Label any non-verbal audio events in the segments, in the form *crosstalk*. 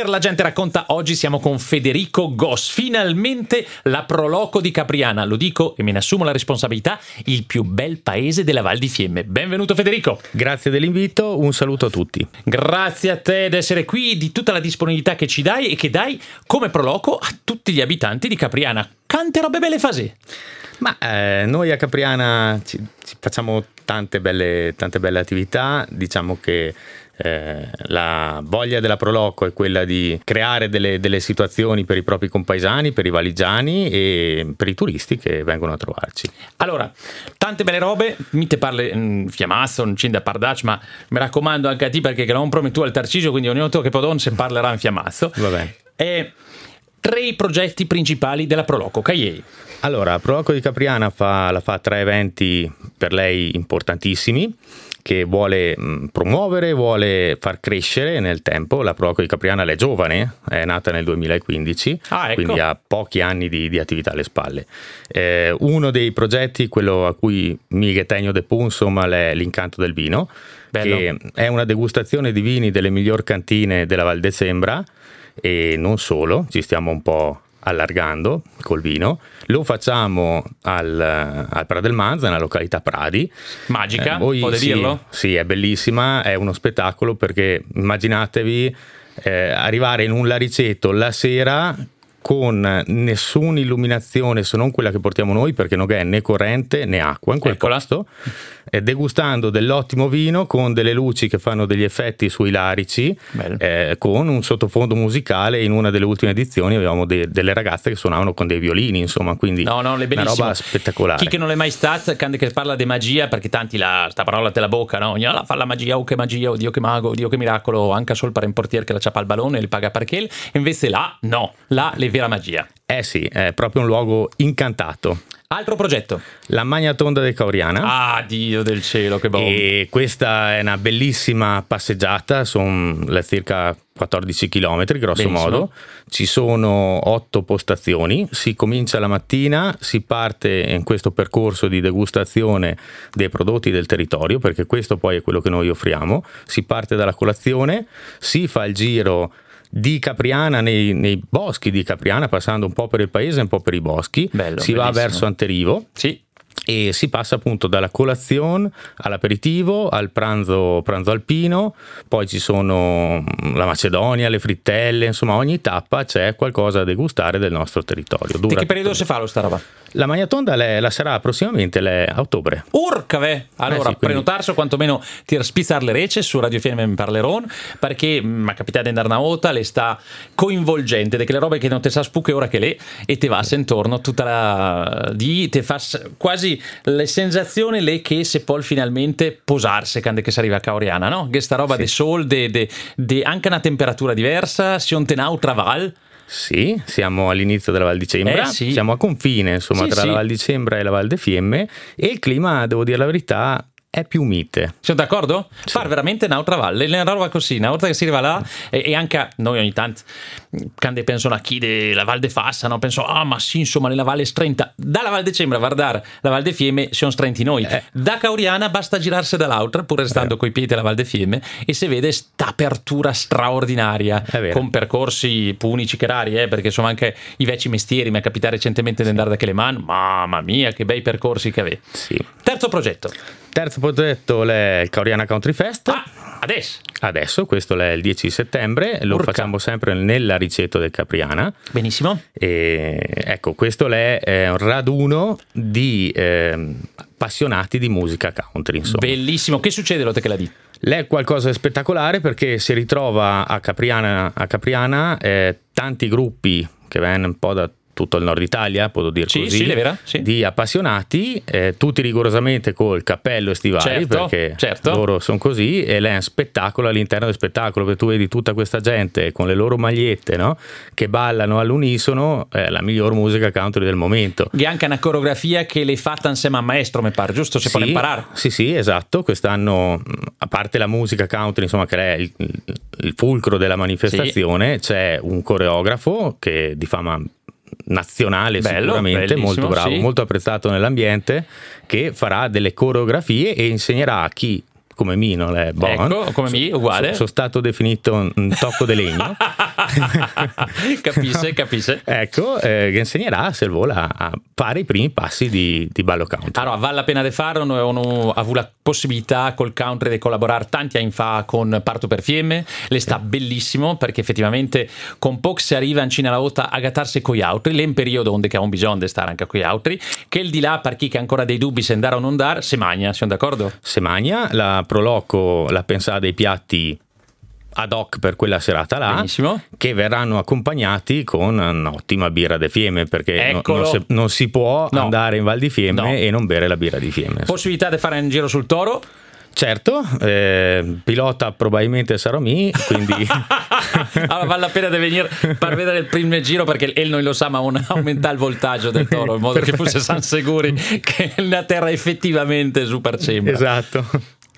Per la gente racconta oggi siamo con Federico Goss, finalmente la Proloco di Capriana, lo dico e me ne assumo la responsabilità, il più bel paese della Val di Fiemme. Benvenuto Federico. Grazie dell'invito, un saluto a tutti. Grazie a te di essere qui, di tutta la disponibilità che ci dai e che dai come Proloco a tutti gli abitanti di Capriana. Quante robe belle fasi! Ma eh, noi a Capriana ci, ci facciamo tante belle, tante belle attività, diciamo che eh, la voglia della Proloco è quella di creare delle, delle, situazioni per i propri compaesani, per i valigiani e per i turisti che vengono a trovarci. Allora, tante belle robe, mi te parli mm, Fiamazzo, non c'è da ma mi raccomando anche a te perché non prometto al Tarcisio, quindi ogni volta che podon se parlerà in Fiamazzo. Va bene. E tre progetti principali della Proloco, Caiei. Allora, Proloco di Capriana fa, la fa tre eventi per lei importantissimi che vuole mh, promuovere, vuole far crescere nel tempo. La Proloco di Capriana è giovane, è nata nel 2015, ah, ecco. quindi ha pochi anni di, di attività alle spalle. Eh, uno dei progetti, quello a cui mi Tegno de Pun, insomma, è l'incanto del vino, Bello. che è una degustazione di vini delle miglior cantine della Val de Sembra e non solo, ci stiamo un po' allargando col vino, lo facciamo al, al Pra del Manza, nella località Pradi. Magica, eh, voi, sì, dirlo? Sì, è bellissima, è uno spettacolo perché immaginatevi eh, arrivare in un lariceto la sera con nessuna illuminazione se non quella che portiamo noi perché non è né corrente né acqua in quel Eccola. posto eh, degustando dell'ottimo vino con delle luci che fanno degli effetti sui larici eh, con un sottofondo musicale. In una delle ultime edizioni avevamo de- delle ragazze che suonavano con dei violini insomma quindi no, no, una roba spettacolare. Chi che non è mai stato che parla di magia perché tanti la sta parola te la bocca no? ognuno la fa la magia oh che magia oddio che mago oddio che miracolo anche solo per un portiere che la ciapa al ballone e li paga perché invece là no. Là le vera magia. Eh sì è proprio un luogo incantato Altro progetto. La Magna Tonda del Cauriana. Ah, Dio del cielo, che bello. E questa è una bellissima passeggiata, sono circa 14 km grosso Benissimo. modo. Ci sono otto postazioni, si comincia la mattina, si parte in questo percorso di degustazione dei prodotti del territorio, perché questo poi è quello che noi offriamo. Si parte dalla colazione, si fa il giro di Capriana, nei, nei, boschi di Capriana, passando un po' per il paese e un po' per i boschi. Bello, si bellissimo. va verso Anterivo. Sì. E si passa appunto dalla colazione all'aperitivo, al pranzo, pranzo alpino, poi ci sono mm, la Macedonia, le frittelle, insomma ogni tappa c'è qualcosa da degustare del nostro territorio. Di che periodo si fa lo sta roba? La Magnatonda le, la sarà prossimamente le, a ottobre. Urcave! Allora, Eh sì, prenotarsi o quantomeno tir spizzare le rece su Radio FM Parleron perché mi è capitato di andare una volta, le sta coinvolgente, de quelle robe che non te sa spuche ora che le e te va intorno tutta la di te fa quasi le sensazioni le che se poi finalmente posarsi quando che si arriva a Caoriana, no? Che sta roba Sì. de sol, de, de- de anche una temperatura diversa, si un tenau traval. Sì, siamo all'inizio della Val di Cembra, Eh sì. siamo a confine insomma Sì, tra sì. la Val di Cembra e la Val de Fiemme e il clima, devo dire la verità, è più mite. Siamo d'accordo? Far veramente un'altra valle, una roba così, una volta che si arriva là e, e anche a- noi ogni tanto quando pensano a chi della Val de Fassa, no? penso ah ma sì insomma nella Valle Strenta, dalla Val de Cembra a guardare la Val de Fiemme siamo strenti noi, Eh. da Cauriana basta girarsi dall'altra pur restando coi piedi alla Val de Fiemme e si vede sta apertura straordinaria con percorsi punici che rari eh, perché insomma anche i vecchi mestieri mi è capitato recentemente di andare da Cheleman, mamma mia che bei percorsi che avete. Sì. Terzo progetto. Terzo progetto è il Cauriana Country Fest. Ah, adesso. Adesso, questo è il 10 settembre, lo Urca. facciamo sempre nella riceto del Capriana. Benissimo. E, ecco, questo è eh, un raduno di ehm, appassionati di musica country. Insomma. Bellissimo. Che succede, Lotte che la di? Lei è qualcosa di spettacolare perché si ritrova a Capriana, a Capriana eh, tanti gruppi che vengono un po' da tutto il nord Italia, posso dire Sì, così, sì, è vera, sì. di appassionati, eh, tutti rigorosamente col cappello estivale, Certo, perché certo. loro sono così, e lei è un spettacolo all'interno del spettacolo, perché tu vedi tutta questa gente con le loro magliette, no? che ballano all'unisono, eh, la miglior musica country del momento. È anche una coreografia che l'hai fatta insieme a maestro, mi pare, giusto? Si può imparare. Sì, sì, esatto. Quest'anno, a parte la musica country, insomma, che è il, il fulcro della manifestazione, c'è un coreografo che di fama nazionale Bello, sicuramente, molto bravo, sì. molto apprezzato nell'ambiente, che farà delle coreografie e insegnerà a chi come Mino è buon. Ecco, come me, uguale. So- sono stato definito un- tocco di legno. *laughs* capisce, capisce. ecco, eh, che insegnerà se vola a fare i primi passi di, di ballo country. Allora, vale la pena di farlo, abbiamo avuto la possibilità col country di collaborare tanti anni fa con Parto per Fiemme, le sta bellissimo perché effettivamente con poco si arriva in Cina alla volta a gattarsi con gli altri, l'è un periodo onde che ha un bisogno di stare anche con gli altri, che il di là per chi che ha ancora dei dubbi se andare o non andare, se magna, siamo d'accordo? Se magna, la Proloco la pensava dei piatti ad hoc per quella serata là Benissimo. che verranno accompagnati con un'ottima birra de Fiemme perché no- non, si, non si può No. andare in Val di Fiemme No. e non bere la birra di Fiemme. Possibilità di fare un giro sul toro? Certo, eh, pilota probabilmente sarò me, quindi *laughs* *laughs* allora vale la pena di venire per vedere il primo giro perché il noi lo sa ma un- aumenta il voltaggio del toro in modo che Perfetto. fosse san sicuri che la terra è effettivamente super sembra esatto.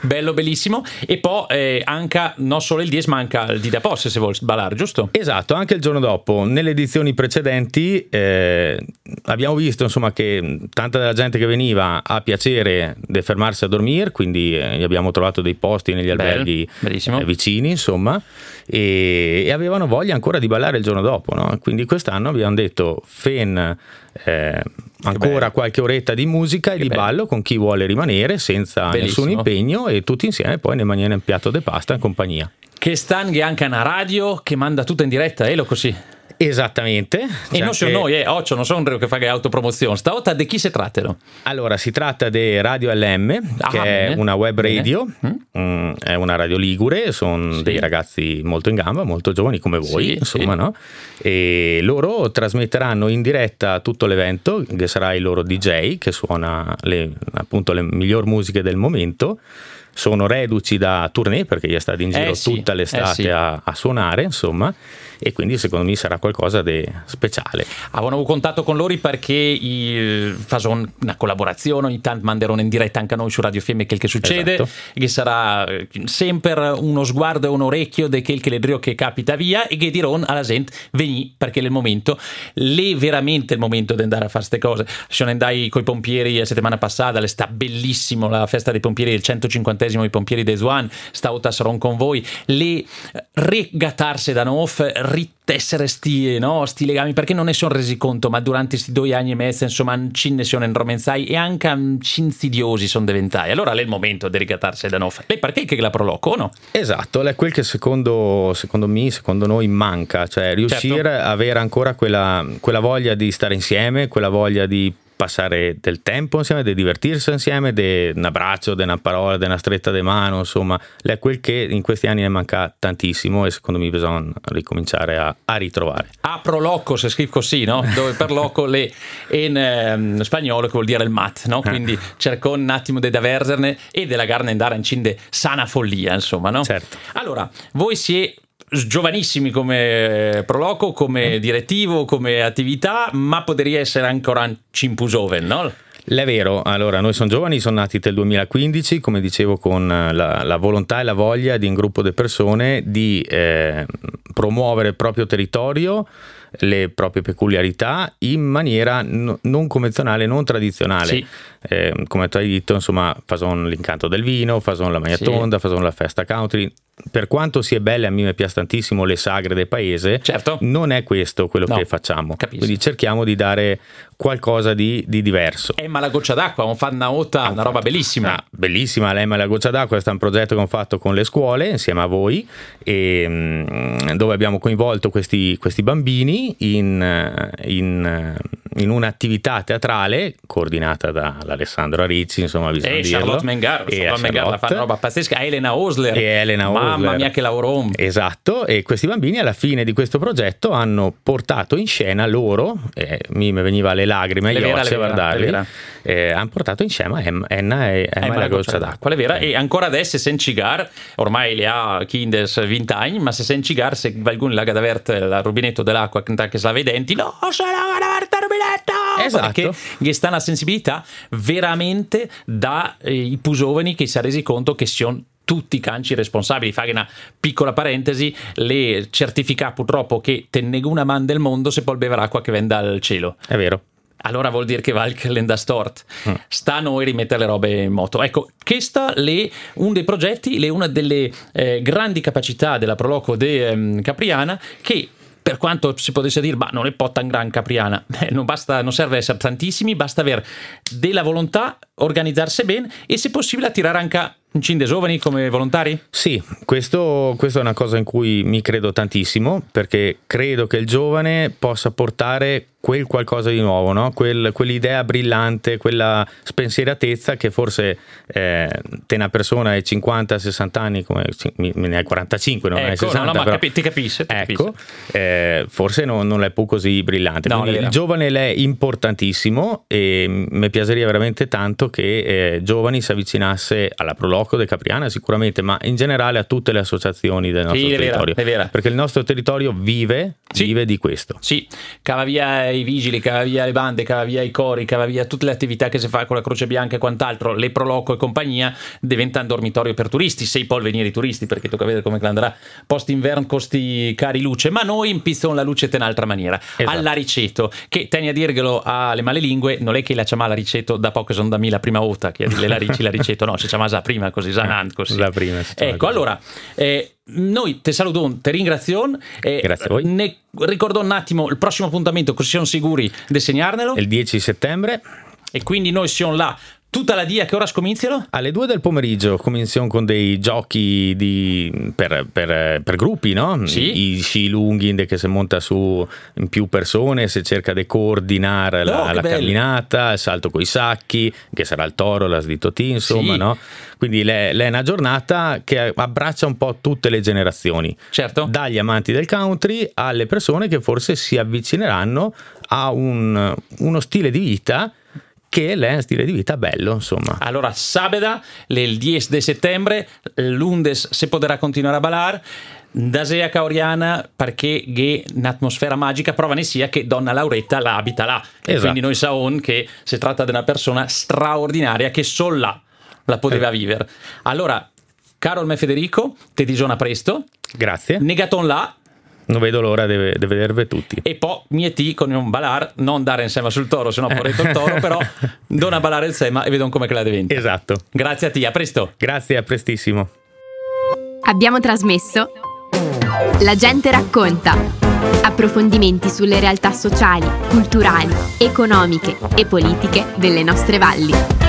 Bello bellissimo e poi eh, anche non solo il 10 ma anche il di da posse se vuoi ballare giusto? Esatto, anche il giorno dopo, nelle edizioni precedenti eh, abbiamo visto insomma, che tanta della gente che veniva ha piacere di fermarsi a dormire, quindi eh, abbiamo trovato dei posti negli alberghi bellissimo. eh, vicini, insomma, e, e avevano voglia ancora di ballare il giorno dopo. no? Quindi quest'anno abbiamo detto Fen eh, ancora qualche oretta di musica e di bello. ballo con chi vuole rimanere senza Bellissimo. nessun impegno e tutti insieme poi ne mangiano un piatto di pasta in compagnia. che stanghe anche una radio che manda tutto in diretta eh, lo così Esattamente. e non sono noi eh, Occhio, non sono un che fa che autopromozione stavolta di chi si trattano? Allora, si tratta di Radio LM, Ah, che è bene. una web radio, Mm. Mm, è una radio ligure, sono Sì. dei ragazzi molto in gamba, molto giovani come voi, Sì, insomma, sì. no? E loro trasmetteranno in diretta tutto l'evento, che sarà il loro DJ, che suona le, appunto le miglior musiche del momento. Sono reduci da tournée perché gli è stato in giro Eh sì, tutta l'estate eh sì. a, a suonare, insomma, e quindi secondo me sarà qualcosa di speciale. Avevano contatto con loro perché fanno una collaborazione, ogni tanto manderanno in diretta anche a noi su Radio Fiemme quel che succede, Esatto. che sarà eh, sempre uno sguardo e un orecchio di quel che le drio che capita via e che diranno alla gente veni perché è il momento, lì veramente il momento di andare a fare queste cose. Sono andai con i pompieri la settimana passata, le sta bellissimo la festa dei pompieri del 150 i pompieri dei Swan, stavo saron con voi, lì eh, regattarsi da Nof, ritessere sti, no, sti legami, perché non ne sono resi conto, ma durante questi due anni e mezzo, insomma, ci ne sono inromenzai e anche insidiosi sono diventai. Allora è il momento di rigattarsi da Nof. Lei perché che la proloco, no? Esatto, è quel che secondo, secondo me, secondo noi manca, cioè riuscire Certo. a avere ancora quella, quella voglia di stare insieme, quella voglia di passare del tempo insieme, di divertirsi insieme, di un abbraccio, di una parola, di una stretta di mano, insomma, è quel che in questi anni ne manca tantissimo e secondo me bisogna ricominciare a, a ritrovare. A proloco, se scrivo così, no? *laughs* Dove per loco le in ehm, spagnolo che vuol dire il mat, no? Quindi cerco un attimo di averserne e della garna andare in cinde sana follia, insomma, no? Certo. Allora, voi siete giovanissimi come proloco, come direttivo, come attività, ma potrebbe essere ancora un cimpusoven, no? È vero, allora noi sono giovani, sono nati nel 2015, come dicevo, con la, la volontà e la voglia di un gruppo di persone di eh, promuovere il proprio territorio, le proprie peculiarità in maniera no- non convenzionale, non tradizionale. Sì. Eh, come tu hai detto, insomma, fason l'incanto del vino, fason la magnatonda, fason la festa country. Per quanto sia belle, a me mi piace tantissimo le sagre del paese, Certo. non è questo quello No, che facciamo. capisco. Quindi cerchiamo di dare qualcosa di, di diverso. Eh, ma la goccia d'acqua, un fan una otta, una roba bellissima. Ah, bellissima, l'Emma la goccia d'acqua, questo è un progetto che ho fatto con le scuole insieme a voi, e, mm, dove abbiamo coinvolto questi, questi bambini in, in, in un'attività teatrale coordinata dall'Alessandro Ricci, insomma bisogna E dirlo. Eh, Charlotte Mengar, E Charlotte Mengar la fa una roba pazzesca, Elena Osler. E Elena Mamma Osler. mia che lavoro. Esatto, e questi bambini alla fine di questo progetto hanno portato in scena loro, eh, mi veniva le lacrime Le vera, le a guardarli, eh, hanno portato in scena Enna e, Emma Eh, e ma la goccia d'acqua. È vera. E ancora adesso, se cigar, ormai le ha Kindes 20 anni, ma se sen cigar, se qualcuno la gadavert il rubinetto dell'acqua che si lava i denti, no, se Esatto. Perché che sta una sensibilità veramente da eh, più giovani che si è resi conto che sono tutti i canci responsabili. Fai una piccola parentesi, le certifica purtroppo che te una man del mondo se poi beverà acqua che vende dal cielo. È vero allora vuol dire che va il calenda stort. Mm. Sta a noi rimettere le robe in moto. Ecco, questa è uno dei progetti, è una delle eh, grandi capacità della Proloco de um, Capriana che per quanto si potesse dire, ma non è po' tan gran capriana, *laughs* eh, non, basta, non serve essere tantissimi, basta avere della volontà, organizzarsi bene e se possibile attirare anche Incinde giovani come volontari? Sì, questo, questo, è una cosa in cui mi credo tantissimo perché credo che il giovane possa portare quel qualcosa di nuovo, no? quel, quell'idea brillante, quella spensieratezza che forse eh, te una persona ai 50-60 anni, come me ne hai 45, non ecco, hai 60. No, no, ma però, ti capisce. Ti ecco, eh, forse non, non è più così brillante. No, il giovane è importantissimo e mi piacerebbe veramente tanto che eh, giovani si avvicinasse alla Proloco De Capriana sicuramente, ma in generale a tutte le associazioni del nostro sì, territorio. Vera, vera. Perché il nostro territorio vive, sì. vive di questo. Sì, cava via i vigili, cava via le bande, cava via i cori, cava via tutte le attività che si fa con la Croce Bianca e quant'altro, le Proloco e compagnia, diventa un dormitorio per turisti, sei poi venire i turisti, perché tocca vedere come andrà post inverno costi cari luce, ma noi impistano la luce in un'altra maniera, esatto. alla riceto, che teni a dirglielo alle male lingue, non è che la chiama la riceto da poco sono da me la prima volta, che la, rici, la riceto, no, si chiama già prima così, Zanant eh, così. La prima. Ecco, allora, eh, noi ti saluto, ti ringrazio. Eh, Grazie a voi. Ne ricordo un attimo il prossimo appuntamento, così siamo sicuri di segnarnelo. Il 10 settembre. E quindi noi siamo là Tutta la dia che ora scominciano? Alle 2 del pomeriggio cominciamo con dei giochi di, per, per, per, gruppi, no? Sì. I sci lunghi che si monta su in più persone, si cerca di coordinare oh, la, la camminata, il salto coi sacchi, che sarà il toro, la sditoti, insomma, sì. no? Quindi è una giornata che abbraccia un po' tutte le generazioni. Certo. Dagli amanti del country alle persone che forse si avvicineranno a un, uno stile di vita che è stile di vita bello, insomma. Allora, sabeda, il 10 di settembre, l'Undes si potrà continuare a ballare. Dasea Caoriana perché è un'atmosfera magica prova ne sia che Donna Lauretta la abita là esatto. e quindi noi sappiamo che si tratta di una persona straordinaria che solo là la poteva eh. vivere allora Carol me Federico te digiona presto grazie Negaton là non vedo l'ora di, di vedervi tutti. E poi mieti con un balar, non dare insieme sul toro, se no porretto il toro, però dona balare il sema e vedo come che la diventa. Esatto. Grazie a te, a presto. Grazie, a prestissimo. Abbiamo trasmesso La gente racconta. Approfondimenti sulle realtà sociali, culturali, economiche e politiche delle nostre valli.